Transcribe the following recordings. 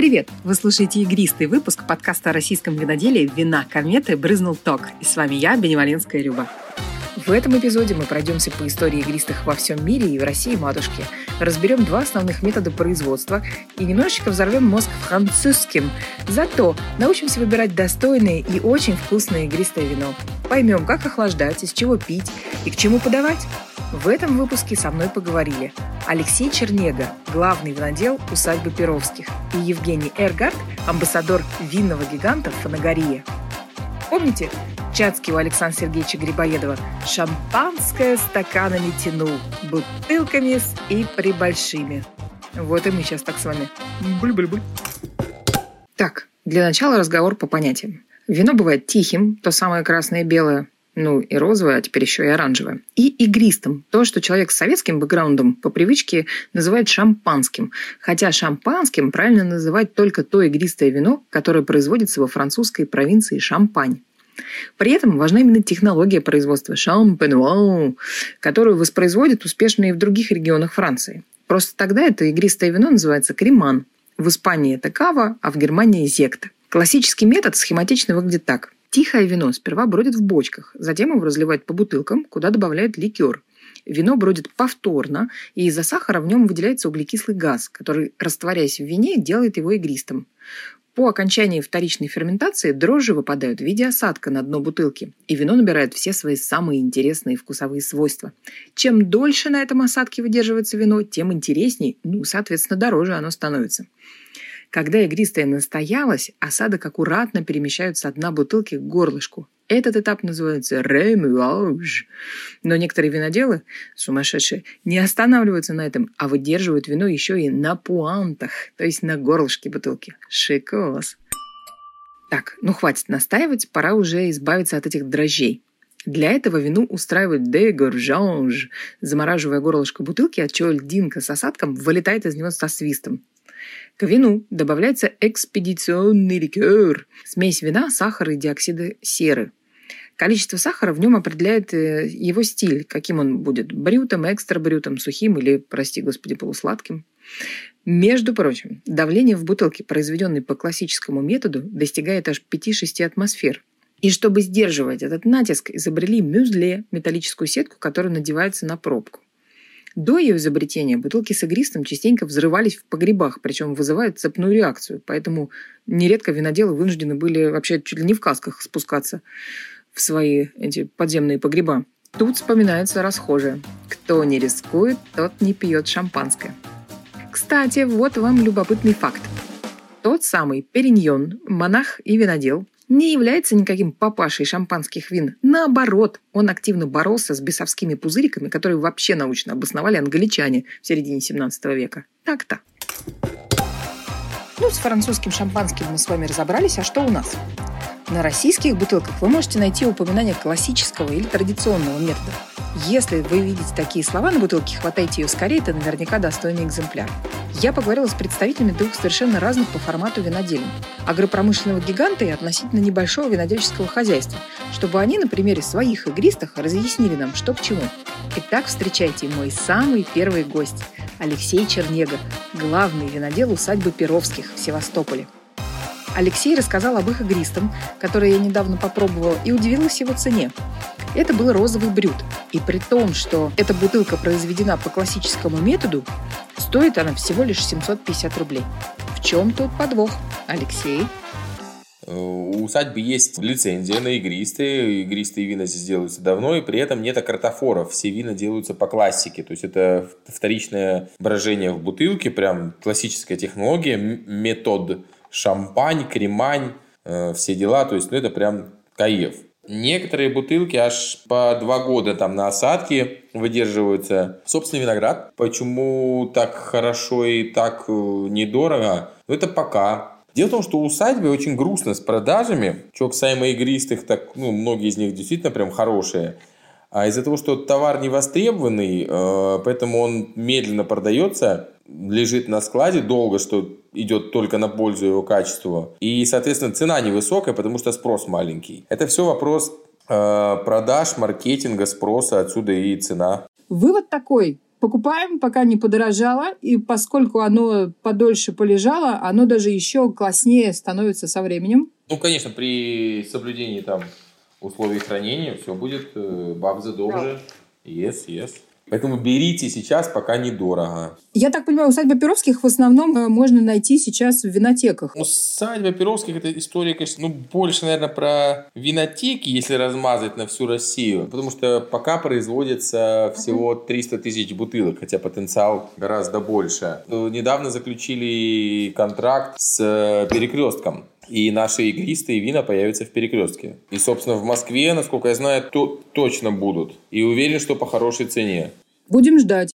Привет! Вы слушаете игристый выпуск подкаста о российском виноделии «Вина кометы брызнул ток». И с вами я, Беневаленская Люба. В этом эпизоде мы пройдемся по истории игристых во всем мире и в России матушки. Разберем два основных метода производства и немножечко взорвем мозг французским. Зато научимся выбирать достойное и очень вкусное игристое вино. Поймем, как охлаждать, из чего пить и к чему подавать. В этом выпуске со мной поговорили Алексей Чернега, главный винодел усадьбы Перовских, и Евгений Эргард, амбассадор винного гиганта «Фанагория». Помните, Чацкий у Александра Сергеевича Грибоедова «Шампанское стаканами тянул, бутылками с и прибольшими». Вот и мы сейчас так с вами. Буль-буль-буль. Так, для начала разговор по понятиям. Вино бывает тихим, то самое красное и белое, ну и розовое, а теперь еще и оранжевое. И игристым, то, что человек с советским бэкграундом по привычке называет шампанским. Хотя шампанским правильно называть только то игристое вино, которое производится во французской провинции Шампань. При этом важна именно технология производства шампануа, которую воспроизводят успешно и в других регионах Франции. Просто тогда это игристое вино называется креман. В Испании это кава, а в Германии зекта. Классический метод схематично выглядит так. Тихое вино сперва бродит в бочках, затем его разливают по бутылкам, куда добавляют ликер. Вино бродит повторно, и из-за сахара в нем выделяется углекислый газ, который, растворяясь в вине, делает его игристым. По окончании вторичной ферментации дрожжи выпадают в виде осадка на дно бутылки, и вино набирает все свои самые интересные вкусовые свойства. Чем дольше на этом осадке выдерживается вино, тем интереснее, ну, соответственно, дороже оно становится. Когда игристая настоялась, осадок аккуратно перемещают с дна бутылки к горлышку. Этот этап называется ремуаж. Но некоторые виноделы, сумасшедшие, не останавливаются на этом, а выдерживают вино еще и на пуантах, то есть на горлышке бутылки. Шикос. Так, ну хватит настаивать, пора уже избавиться от этих дрожжей. Для этого вину устраивают дегоржанж, замораживая горлышко бутылки, отчего льдинка с осадком вылетает из него со свистом. К вину добавляется экспедиционный ликер – смесь вина, сахара и диоксида серы. Количество сахара в нем определяет э, его стиль, каким он будет – брютом, экстра-брютом, сухим или, прости господи, полусладким. Между прочим, давление в бутылке, произведенное по классическому методу, достигает аж 5-6 атмосфер. И чтобы сдерживать этот натиск, изобрели мюзле – металлическую сетку, которая надевается на пробку. До ее изобретения бутылки с игристым частенько взрывались в погребах, причем вызывая цепную реакцию, поэтому нередко виноделы вынуждены были вообще чуть ли не в касках спускаться в свои эти подземные погреба. Тут вспоминается расхожее. Кто не рискует, тот не пьет шампанское. Кстати, вот вам любопытный факт. Тот самый Периньон, монах и винодел, не является никаким папашей шампанских вин. Наоборот, он активно боролся с бесовскими пузыриками, которые вообще научно обосновали англичане в середине 17 века. Так-то. Ну, с французским шампанским мы с вами разобрались, а что у нас? На российских бутылках вы можете найти упоминание классического или традиционного метода. Если вы видите такие слова на бутылке, хватайте ее скорее, это наверняка достойный экземпляр. Я поговорила с представителями двух совершенно разных по формату винодельни. Агропромышленного гиганта и относительно небольшого винодельческого хозяйства, чтобы они на примере своих игристых разъяснили нам, что к чему. Итак, встречайте мой самый первый гость – Алексей Чернега, главный винодел усадьбы Перовских в Севастополе – Алексей рассказал об их игристом, который я недавно попробовала, и удивилась его цене. Это был розовый брют. И при том, что эта бутылка произведена по классическому методу, стоит она всего лишь 750 рублей. В чем тут подвох, Алексей? У усадьбы есть лицензия на игристые. Игристые вина здесь делаются давно, и при этом нет акартофоров. Все вина делаются по классике. То есть это вторичное брожение в бутылке, прям классическая технология, метод шампань, кремань, э, все дела. То есть, ну, это прям каев. Некоторые бутылки аж по два года там на осадке выдерживаются. Собственный виноград. Почему так хорошо и так э, недорого? Ну, это пока. Дело в том, что усадьбы очень грустно с продажами. Что касаемо игристых, так, ну, многие из них действительно прям хорошие. А из-за того, что товар не востребованный, э, поэтому он медленно продается, лежит на складе долго, что идет только на пользу его качеству. И, соответственно, цена невысокая, потому что спрос маленький. Это все вопрос э, продаж, маркетинга, спроса, отсюда и цена. Вывод такой. покупаем, пока не подорожало, и поскольку оно подольше полежало, оно даже еще класснее становится со временем. Ну, конечно, при соблюдении там условий хранения все будет э, бабза добже. Да. Yes, yes. Поэтому берите сейчас, пока недорого. Я так понимаю, усадьба Перовских в основном э, можно найти сейчас в винотеках. Усадьба Перовских – это история, конечно, ну, больше, наверное, про винотеки, если размазать на всю Россию. Потому что пока производится всего 300 тысяч бутылок, хотя потенциал гораздо больше. Недавно заключили контракт с э, перекрестком и наши игристые вина появятся в перекрестке. И, собственно, в Москве, насколько я знаю, то точно будут. И уверен, что по хорошей цене. Будем ждать.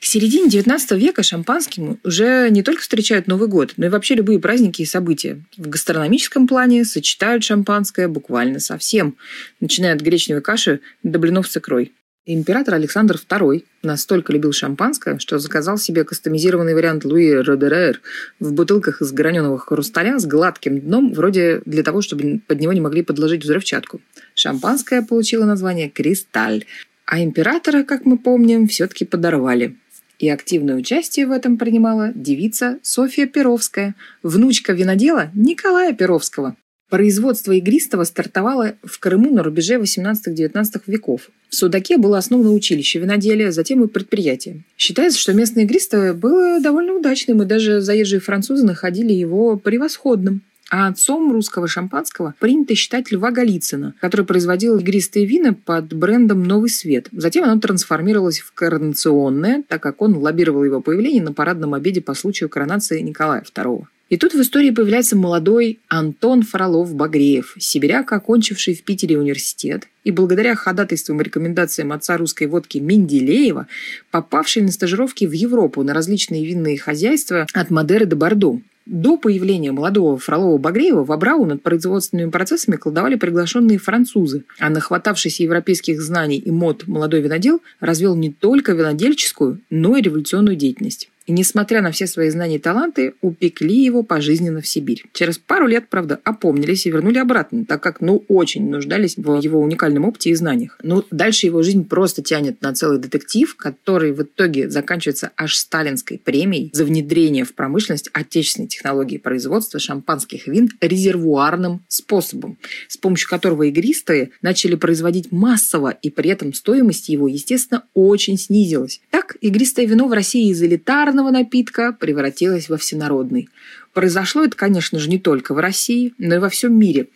К середине 19 века шампанским уже не только встречают Новый год, но и вообще любые праздники и события. В гастрономическом плане сочетают шампанское буквально со всем, начиная от гречневой каши до блинов с икрой. Император Александр II настолько любил шампанское, что заказал себе кастомизированный вариант Луи Родерер в бутылках из граненого хрусталя с гладким дном, вроде для того, чтобы под него не могли подложить взрывчатку. Шампанское получило название «Кристаль», а императора, как мы помним, все-таки подорвали. И активное участие в этом принимала девица Софья Перовская, внучка винодела Николая Перовского. Производство игристого стартовало в Крыму на рубеже 18-19 веков. В Судаке было основано училище виноделия, затем и предприятие. Считается, что местное игристое было довольно удачным, и даже заезжие французы находили его превосходным. А отцом русского шампанского принято считать Льва Голицына, который производил игристые вина под брендом «Новый свет». Затем оно трансформировалось в коронационное, так как он лоббировал его появление на парадном обеде по случаю коронации Николая II. И тут в истории появляется молодой Антон Фролов-Багреев, сибиряк, окончивший в Питере университет, и благодаря ходатайствам и рекомендациям отца русской водки Менделеева, попавший на стажировки в Европу на различные винные хозяйства от Мадеры до Бордо. До появления молодого Фролова-Багреева в Абрау над производственными процессами колдовали приглашенные французы, а нахватавшийся европейских знаний и мод молодой винодел развел не только винодельческую, но и революционную деятельность и, несмотря на все свои знания и таланты, упекли его пожизненно в Сибирь. Через пару лет, правда, опомнились и вернули обратно, так как, ну, очень нуждались в его уникальном опыте и знаниях. Но дальше его жизнь просто тянет на целый детектив, который в итоге заканчивается аж сталинской премией за внедрение в промышленность отечественной технологии производства шампанских вин резервуарным способом, с помощью которого игристые начали производить массово, и при этом стоимость его, естественно, очень снизилась. Так, игристое вино в России из элитарного популярного напитка превратилась во всенародный. Произошло это, конечно же, не только в России, но и во всем мире.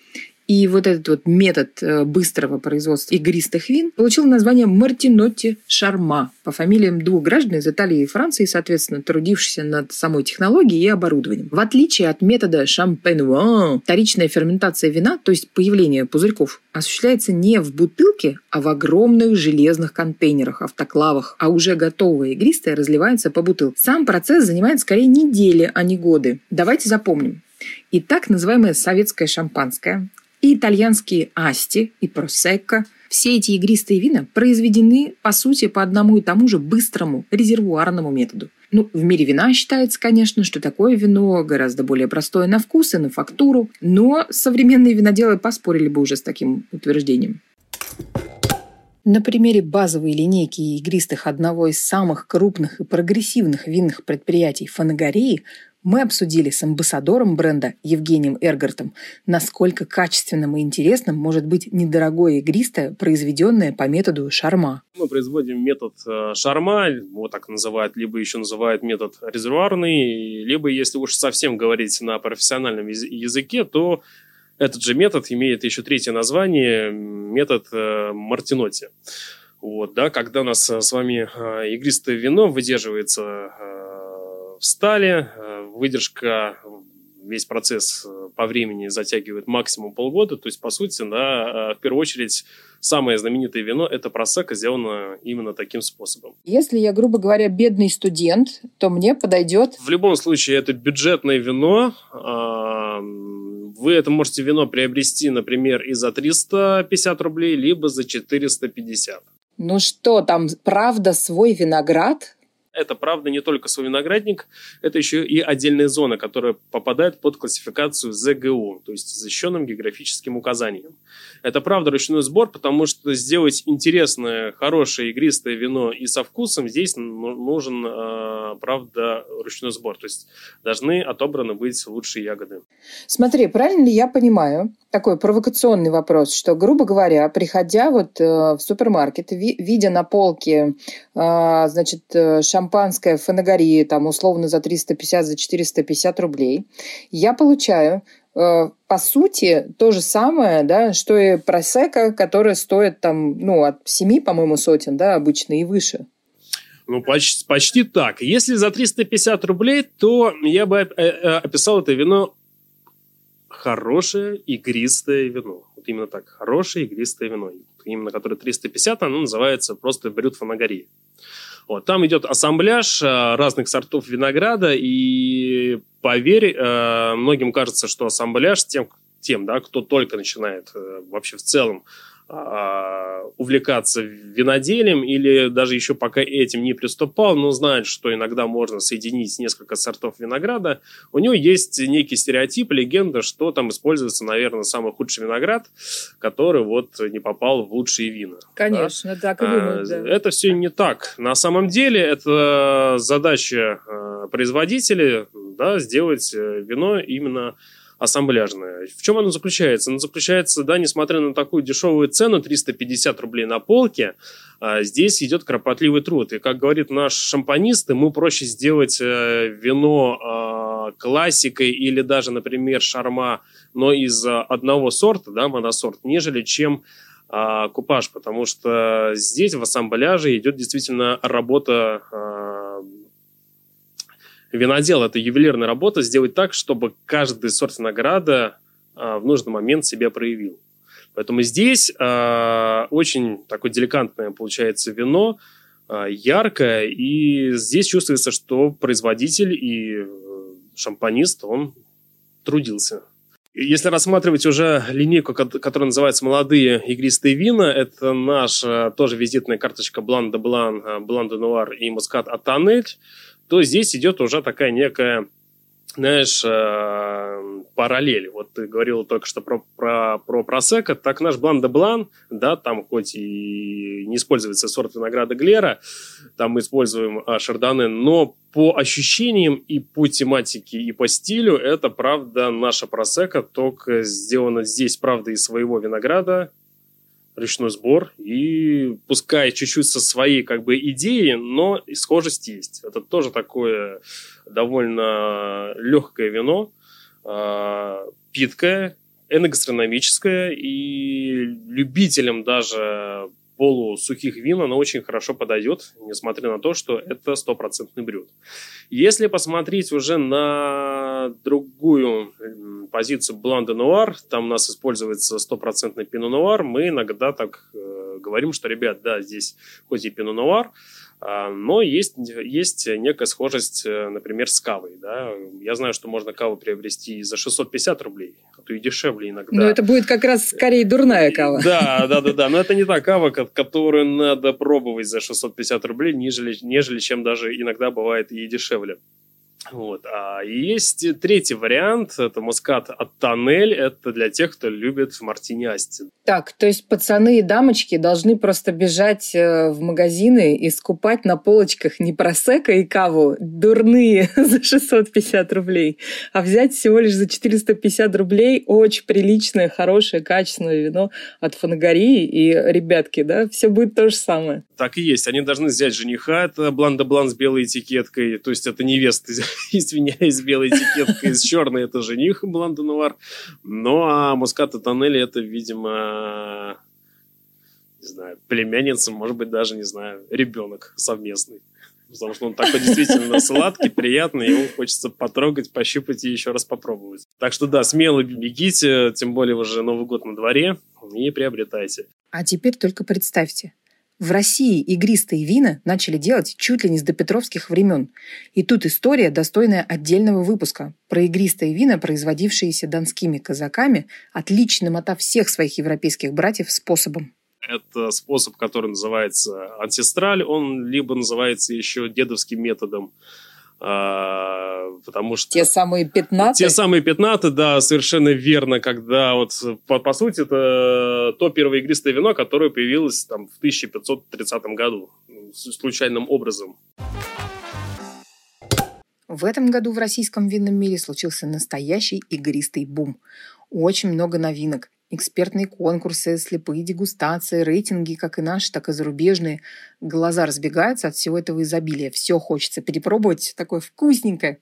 И вот этот вот метод э, быстрого производства игристых вин получил название Мартинотти Шарма по фамилиям двух граждан из Италии и Франции, соответственно, трудившихся над самой технологией и оборудованием. В отличие от метода шампенуа, вторичная ферментация вина, то есть появление пузырьков, осуществляется не в бутылке, а в огромных железных контейнерах, автоклавах, а уже готовое игристое разливается по бутылке. Сам процесс занимает скорее недели, а не годы. Давайте запомним. И так называемое советское шампанское, и итальянские асти и просекко. Все эти игристые вина произведены, по сути, по одному и тому же быстрому резервуарному методу. Ну, в мире вина считается, конечно, что такое вино гораздо более простое на вкус и на фактуру, но современные виноделы поспорили бы уже с таким утверждением. На примере базовой линейки игристых одного из самых крупных и прогрессивных винных предприятий Фанагории мы обсудили с амбассадором бренда Евгением Эргартом, насколько качественным и интересным может быть недорогое игристое, произведенное по методу шарма. Мы производим метод э, шарма, вот так называют, либо еще называют метод резервуарный, либо, если уж совсем говорить на профессиональном языке, то этот же метод имеет еще третье название – метод э, Мартинотти. Вот, да, когда у нас с вами э, игристое вино выдерживается в стали, выдержка, весь процесс э, по времени затягивает максимум полгода. То есть, по сути, да, э, в первую очередь, самое знаменитое вино – это просека, сделано именно таким способом. Если я, грубо говоря, бедный студент, то мне подойдет... В любом случае, это бюджетное вино. Вы это можете вино приобрести, например, и за 350 рублей, либо за 450. Ну что, там правда свой виноград? Это, правда, не только свой виноградник, это еще и отдельная зона, которая попадает под классификацию ЗГУ, то есть защищенным географическим указанием. Это, правда, ручной сбор, потому что сделать интересное, хорошее игристое вино и со вкусом здесь нужен, а, правда, ручной сбор. То есть должны отобраны быть лучшие ягоды. Смотри, правильно ли я понимаю, такой провокационный вопрос, что, грубо говоря, приходя вот э, в супермаркет, видя на полке, а, значит, э, шампанское в Фанагории, там, условно, за 350, за 450 рублей, я получаю э, по сути, то же самое, да, что и просека, которая стоит там, ну, от 7, по-моему, сотен, да, обычно и выше. Ну, почти, почти так. Если за 350 рублей, то я бы описал это вино хорошее игристое вино. Вот именно так, хорошее игристое вино. Именно которое 350, оно называется просто брют фанагория. Вот, там идет ассамбляж э, разных сортов винограда, и поверь, э, многим кажется, что ассамбляж тем, тем да, кто только начинает э, вообще в целом увлекаться виноделием или даже еще пока этим не приступал, но знает, что иногда можно соединить несколько сортов винограда, у него есть некий стереотип, легенда, что там используется, наверное, самый худший виноград, который вот не попал в лучшие вина. Конечно, да? так и думают, да. Это все не так. На самом деле это задача а, производителей да, сделать э, вино именно ассамбляжная. В чем оно заключается? Оно заключается, да, несмотря на такую дешевую цену, 350 рублей на полке, а, здесь идет кропотливый труд. И, как говорит наш шампанист, ему проще сделать э, вино а, классикой или даже, например, шарма, но из одного сорта, да, моносорт, нежели чем а, купаж, потому что здесь в ассамбляже идет действительно работа винодел – это ювелирная работа, сделать так, чтобы каждый сорт винограда а, в нужный момент себя проявил. Поэтому здесь а, очень такое деликатное получается вино, а, яркое, и здесь чувствуется, что производитель и э, шампанист, он трудился. Если рассматривать уже линейку, которая называется «Молодые игристые вина», это наша тоже визитная карточка Блан де Блан, Блан де Нуар и Мускат Атанель то здесь идет уже такая некая знаешь, параллель. Вот ты говорил только что про, про, про просека, так наш Блан де Блан, да, там хоть и не используется сорт винограда Глера, там мы используем а, шардоне, но по ощущениям и по тематике, и по стилю, это, правда, наша просека, только сделана здесь, правда, из своего винограда, ручной сбор, и пускай чуть-чуть со своей как бы идеей, но и схожесть есть. Это тоже такое довольно легкое вино, питкое, эногастрономическое, и любителям даже полусухих вин она очень хорошо подойдет, несмотря на то, что это стопроцентный брют. Если посмотреть уже на другую позицию Блан де Нуар, там у нас используется стопроцентный пино нуар, мы иногда так э, говорим, что, ребят, да, здесь хоть и пино нуар, но есть, есть некая схожесть, э, например, с кавой. Да? Я знаю, что можно каву приобрести за 650 рублей, а то и дешевле иногда. Но это будет как раз скорее дурная кава. Да, да, да, да. Но это не та кава, которую надо пробовать за 650 рублей, нежели, нежели чем даже иногда бывает и дешевле. Вот. А есть третий вариант, это мускат от Тоннель, это для тех, кто любит мартини Асти. Так, то есть пацаны и дамочки должны просто бежать э, в магазины и скупать на полочках не просека и каву, дурные за 650 рублей, а взять всего лишь за 450 рублей очень приличное, хорошее, качественное вино от Фанагории и ребятки, да, все будет то же самое. Так и есть. Они должны взять жениха, это блан-де-блан с белой этикеткой, то есть это невеста извиняюсь, белой этикеткой, с черной это жених Бланду Нуар. Ну, а Муската Тоннели это, видимо, не знаю, племянница, может быть, даже, не знаю, ребенок совместный. Потому что он такой действительно сладкий, приятный, его хочется потрогать, пощупать и еще раз попробовать. Так что да, смело бегите, тем более уже Новый год на дворе, и приобретайте. А теперь только представьте, в России игристые вина начали делать чуть ли не с допетровских времен. И тут история, достойная отдельного выпуска, про игристые вина, производившиеся донскими казаками, отличным ото всех своих европейских братьев способом. Это способ, который называется ансестраль, он либо называется еще дедовским методом. А, потому что... Те самые пятнаты? Те самые пятнаты, да, совершенно верно, когда вот, по, по сути, это то первое игристое вино, которое появилось там в 1530 году, случайным образом. В этом году в российском винном мире случился настоящий игристый бум. Очень много новинок. Экспертные конкурсы, слепые дегустации, рейтинги, как и наши, так и зарубежные. Глаза разбегаются от всего этого изобилия. Все хочется перепробовать, такое вкусненькое.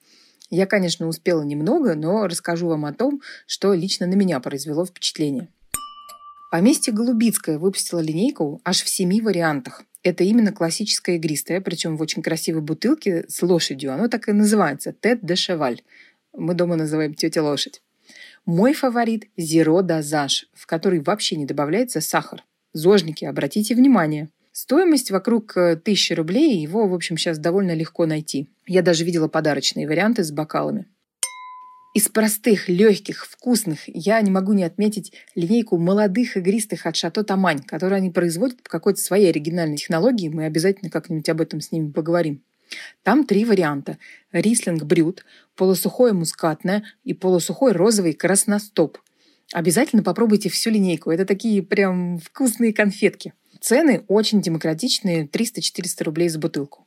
Я, конечно, успела немного, но расскажу вам о том, что лично на меня произвело впечатление. Поместье Голубицкое выпустило линейку аж в семи вариантах. Это именно классическое игристое, причем в очень красивой бутылке с лошадью. Оно так и называется – Тет де Шеваль. Мы дома называем тетя лошадь. Мой фаворит – Зеро Дозаж, в который вообще не добавляется сахар. Зожники, обратите внимание. Стоимость вокруг 1000 э, рублей, его, в общем, сейчас довольно легко найти. Я даже видела подарочные варианты с бокалами. Из простых, легких, вкусных я не могу не отметить линейку молодых игристых от Шато Тамань, которые они производят по какой-то своей оригинальной технологии. Мы обязательно как-нибудь об этом с ними поговорим. Там три варианта. Рислинг брют, полусухое мускатное и полусухой розовый красностоп. Обязательно попробуйте всю линейку. Это такие прям вкусные конфетки. Цены очень демократичные, 300-400 рублей за бутылку.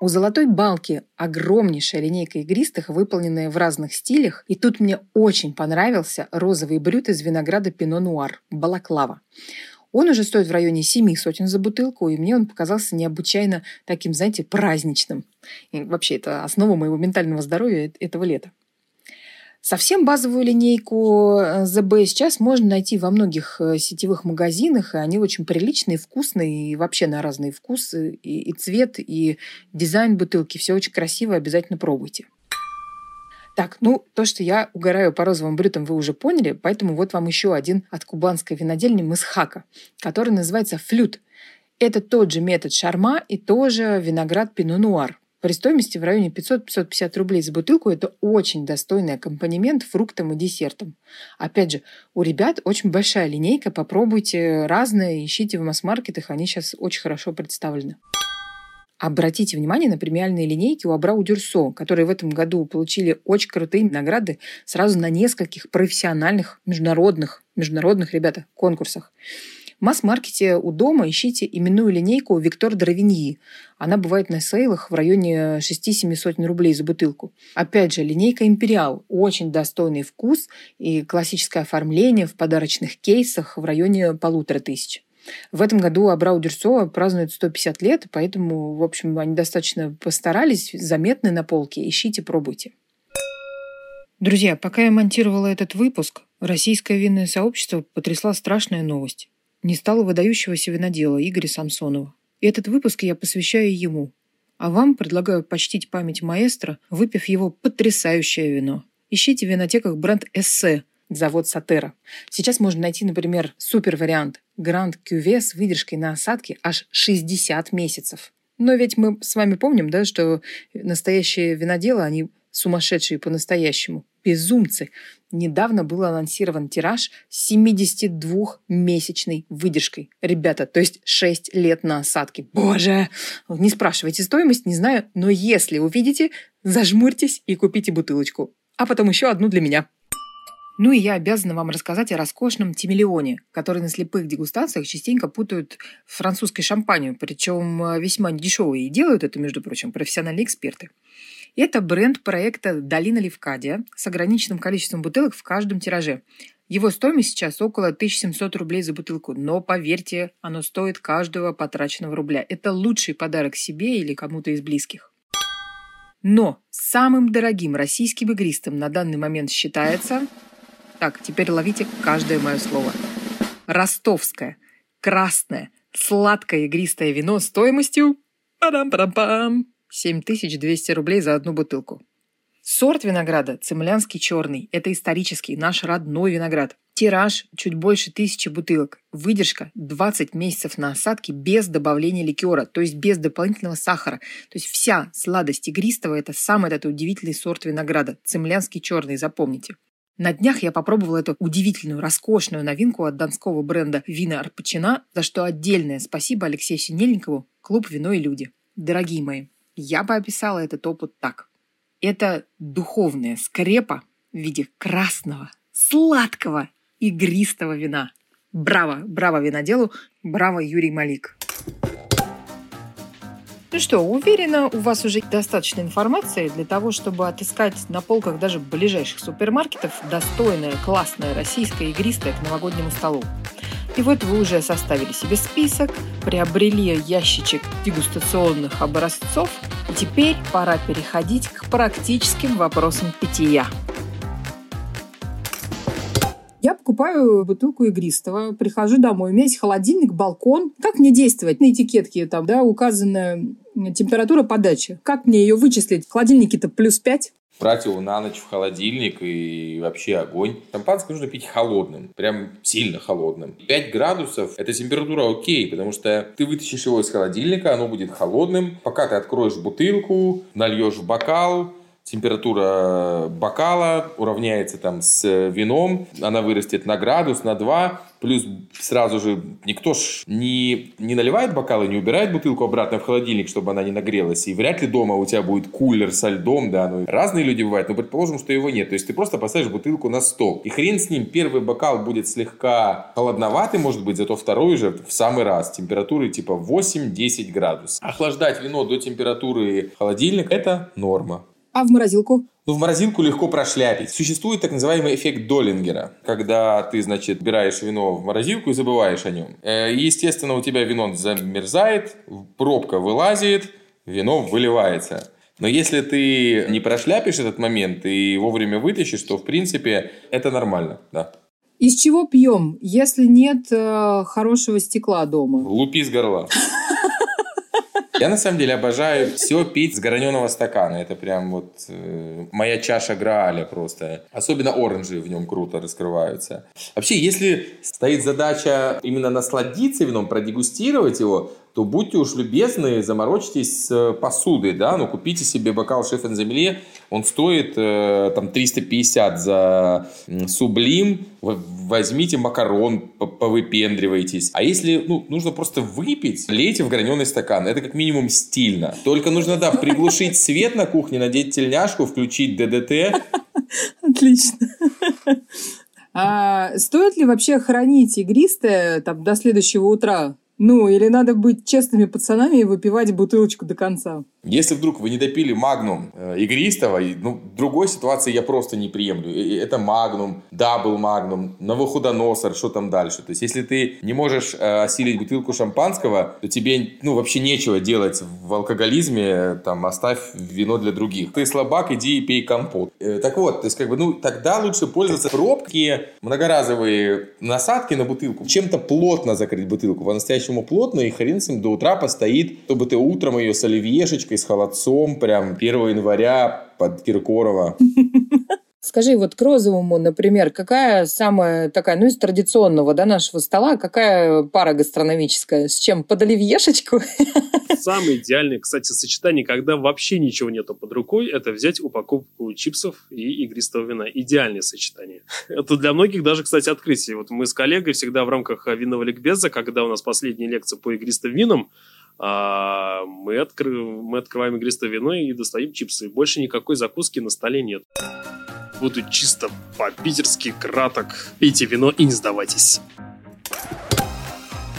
У «Золотой балки» огромнейшая линейка игристых, выполненная в разных стилях. И тут мне очень понравился розовый брют из винограда Пино Нуар – балаклава. Он уже стоит в районе семи сотен за бутылку, и мне он показался необычайно таким, знаете, праздничным. И вообще, это основа моего ментального здоровья этого лета. Совсем базовую линейку э, сейчас можно найти во многих э, сетевых магазинах, и они очень приличные, вкусные, и вообще на разные вкусы, и, и цвет, и дизайн бутылки. Все очень красиво, обязательно пробуйте. Так, ну, то, что я угораю по розовым брютам, вы уже поняли, поэтому вот вам еще один от кубанской винодельни Мысхака, который называется флют. Это тот же метод шарма и тоже виноград пино нуар. При стоимости в районе 500-550 рублей за бутылку это очень достойный аккомпанемент фруктам и десертам. Опять же, у ребят очень большая линейка, попробуйте разные, ищите в масс-маркетах, они сейчас очень хорошо представлены. Обратите внимание на премиальные линейки у Абрау Дюрсо, которые в этом году получили очень крутые награды сразу на нескольких профессиональных международных, международных, ребята, конкурсах. В масс-маркете у дома ищите именную линейку Виктор Дровиньи. Она бывает на сейлах в районе 6-7 сотен рублей за бутылку. Опять же, линейка Империал. Очень достойный вкус и классическое оформление в подарочных кейсах в районе полутора тысяч. В этом году Абрау Дюрсо празднует 150 лет, поэтому, в общем, они достаточно постарались, заметны на полке. Ищите, пробуйте. Друзья, пока я монтировала этот выпуск, российское винное сообщество потрясла страшная новость. Не стало выдающегося винодела Игоря Самсонова. И этот выпуск я посвящаю ему. А вам предлагаю почтить память маэстро, выпив его потрясающее вино. Ищите в винотеках бренд «Эссе», завод Сатера. Сейчас можно найти, например, супер вариант Гранд Кюве с выдержкой на осадке аж 60 месяцев. Но ведь мы с вами помним, да, что настоящие виноделы, они сумасшедшие по-настоящему, безумцы. Недавно был анонсирован тираж с 72-месячной выдержкой. Ребята, то есть 6 лет на осадке. Боже! Не спрашивайте стоимость, не знаю, но если увидите, зажмурьтесь и купите бутылочку. А потом еще одну для меня. Ну и я обязана вам рассказать о роскошном Тимелеоне, который на слепых дегустациях частенько путают с французской шампанью, причем э, весьма дешевые. И делают это, между прочим, профессиональные эксперты. Это бренд проекта «Долина Левкадия» с ограниченным количеством бутылок в каждом тираже. Его стоимость сейчас около 1700 рублей за бутылку, но поверьте, оно стоит каждого потраченного рубля. Это лучший подарок себе или кому-то из близких. Но самым дорогим российским игристом на данный момент считается так, теперь ловите каждое мое слово. Ростовское, красное, сладкое игристое вино стоимостью падам-падам-пам 7200 рублей за одну бутылку. Сорт винограда – цемлянский черный. Это исторический, наш родной виноград. Тираж – чуть больше тысячи бутылок. Выдержка – 20 месяцев на осадке без добавления ликера, то есть без дополнительного сахара. То есть вся сладость игристого – это самый этот удивительный сорт винограда. Цемлянский черный, запомните. На днях я попробовала эту удивительную, роскошную новинку от донского бренда «Вина Арпачина», за что отдельное спасибо Алексею Синельникову, клуб «Вино и люди». Дорогие мои, я бы описала этот опыт так. Это духовная скрепа в виде красного, сладкого, игристого вина. Браво, браво виноделу, браво Юрий Малик. Ну что, уверена, у вас уже достаточно информации для того, чтобы отыскать на полках даже ближайших супермаркетов достойное, классное, российское игристое к новогоднему столу. И вот вы уже составили себе список, приобрели ящичек дегустационных образцов, и теперь пора переходить к практическим вопросам питья. Я покупаю бутылку игристого, прихожу домой, у меня есть холодильник, балкон. Как мне действовать? На этикетке там, да, указана температура подачи. Как мне ее вычислить? В холодильнике-то плюс 5. Брать его на ночь в холодильник и вообще огонь. Шампанское нужно пить холодным, прям сильно холодным. 5 градусов – это температура окей, потому что ты вытащишь его из холодильника, оно будет холодным. Пока ты откроешь бутылку, нальешь в бокал, температура бокала уравняется там с вином, она вырастет на градус, на два, плюс сразу же никто ж не, не наливает бокалы, не убирает бутылку обратно в холодильник, чтобы она не нагрелась, и вряд ли дома у тебя будет кулер со льдом, да, ну, разные люди бывают, но предположим, что его нет, то есть ты просто поставишь бутылку на стол, и хрен с ним, первый бокал будет слегка холодноватый, может быть, зато второй уже в самый раз, температуры типа 8-10 градусов. Охлаждать вино до температуры холодильника – это норма. А в морозилку? Ну, в морозилку легко прошляпить. Существует так называемый эффект Доллингера, когда ты, значит, убираешь вино в морозилку и забываешь о нем. Э, естественно, у тебя вино замерзает, пробка вылазит, вино выливается. Но если ты не прошляпишь этот момент и вовремя вытащишь, то, в принципе, это нормально, да. Из чего пьем, если нет э, хорошего стекла дома? Лупи с горла. Я на самом деле обожаю все пить с граненого стакана. Это прям вот э, моя чаша Грааля просто. Особенно оранжи в нем круто раскрываются. Вообще, если стоит задача именно насладиться вином, продегустировать его, то будьте уж любезны, заморочьтесь с посудой, да, ну, купите себе бокал шеф земле, он стоит э, там 350 за сублим, возьмите макарон, повыпендривайтесь. А если, ну, нужно просто выпить, лейте в граненый стакан, это как минимум стильно. Только нужно, да, приглушить свет на кухне, надеть тельняшку, включить ДДТ. Отлично. А стоит ли вообще хранить игристое там, до следующего утра? Ну, или надо быть честными пацанами и выпивать бутылочку до конца. Если вдруг вы не допили магнум э, игристого, ну, другой ситуации я просто не приемлю. Это магнум, double магнум, Навуходоносор, что там дальше. То есть, если ты не можешь э, осилить бутылку шампанского, то тебе, ну, вообще нечего делать в алкоголизме, там, оставь вино для других. Ты слабак, иди и пей компот. Э, так вот, то есть, как бы, ну, тогда лучше пользоваться пробки, многоразовые насадки на бутылку, чем-то плотно закрыть бутылку, по-настоящему плотно, и хрен с ним до утра постоит, чтобы ты утром ее с оливьешечкой с холодцом, прям 1 января под Киркорова. Скажи, вот к розовому, например, какая самая такая, ну, из традиционного, да, нашего стола, какая пара гастрономическая? С чем? Под оливьешечку? Самое идеальное, кстати, сочетание, когда вообще ничего нету под рукой, это взять упаковку чипсов и игристого вина. Идеальное сочетание. Это для многих даже, кстати, открытие. Вот мы с коллегой всегда в рамках винного ликбеза, когда у нас последняя лекция по игристым винам, а мы, откры... мы открываем игристое вино и достаем чипсы. Больше никакой закуски на столе нет. Буду чисто по-питерски краток. Пейте вино и не сдавайтесь.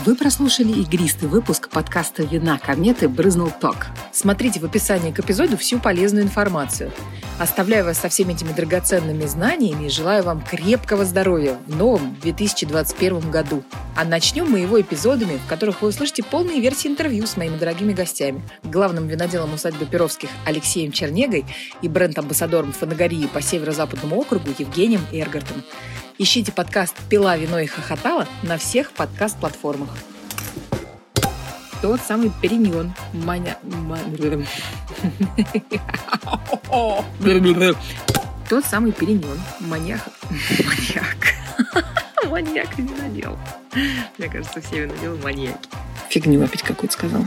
Вы прослушали игристый выпуск подкаста «Вина кометы» «Брызнул ток». Смотрите в описании к эпизоду всю полезную информацию. Оставляю вас со всеми этими драгоценными знаниями и желаю вам крепкого здоровья в новом 2021 году. А начнем мы его эпизодами, в которых вы услышите полные версии интервью с моими дорогими гостями. Главным виноделом усадьбы Перовских Алексеем Чернегой и бренд-амбассадором фанагории по Северо-Западному округу Евгением Эргартом. Ищите подкаст «Пила, вино и хохотала» на всех подкаст-платформах. Тот самый периньон. Маня... Тот самый периньон. Маньяк... Маньяк. Маньяк винодел. Мне кажется, все виноделы маньяки. Фигню опять какую-то сказал.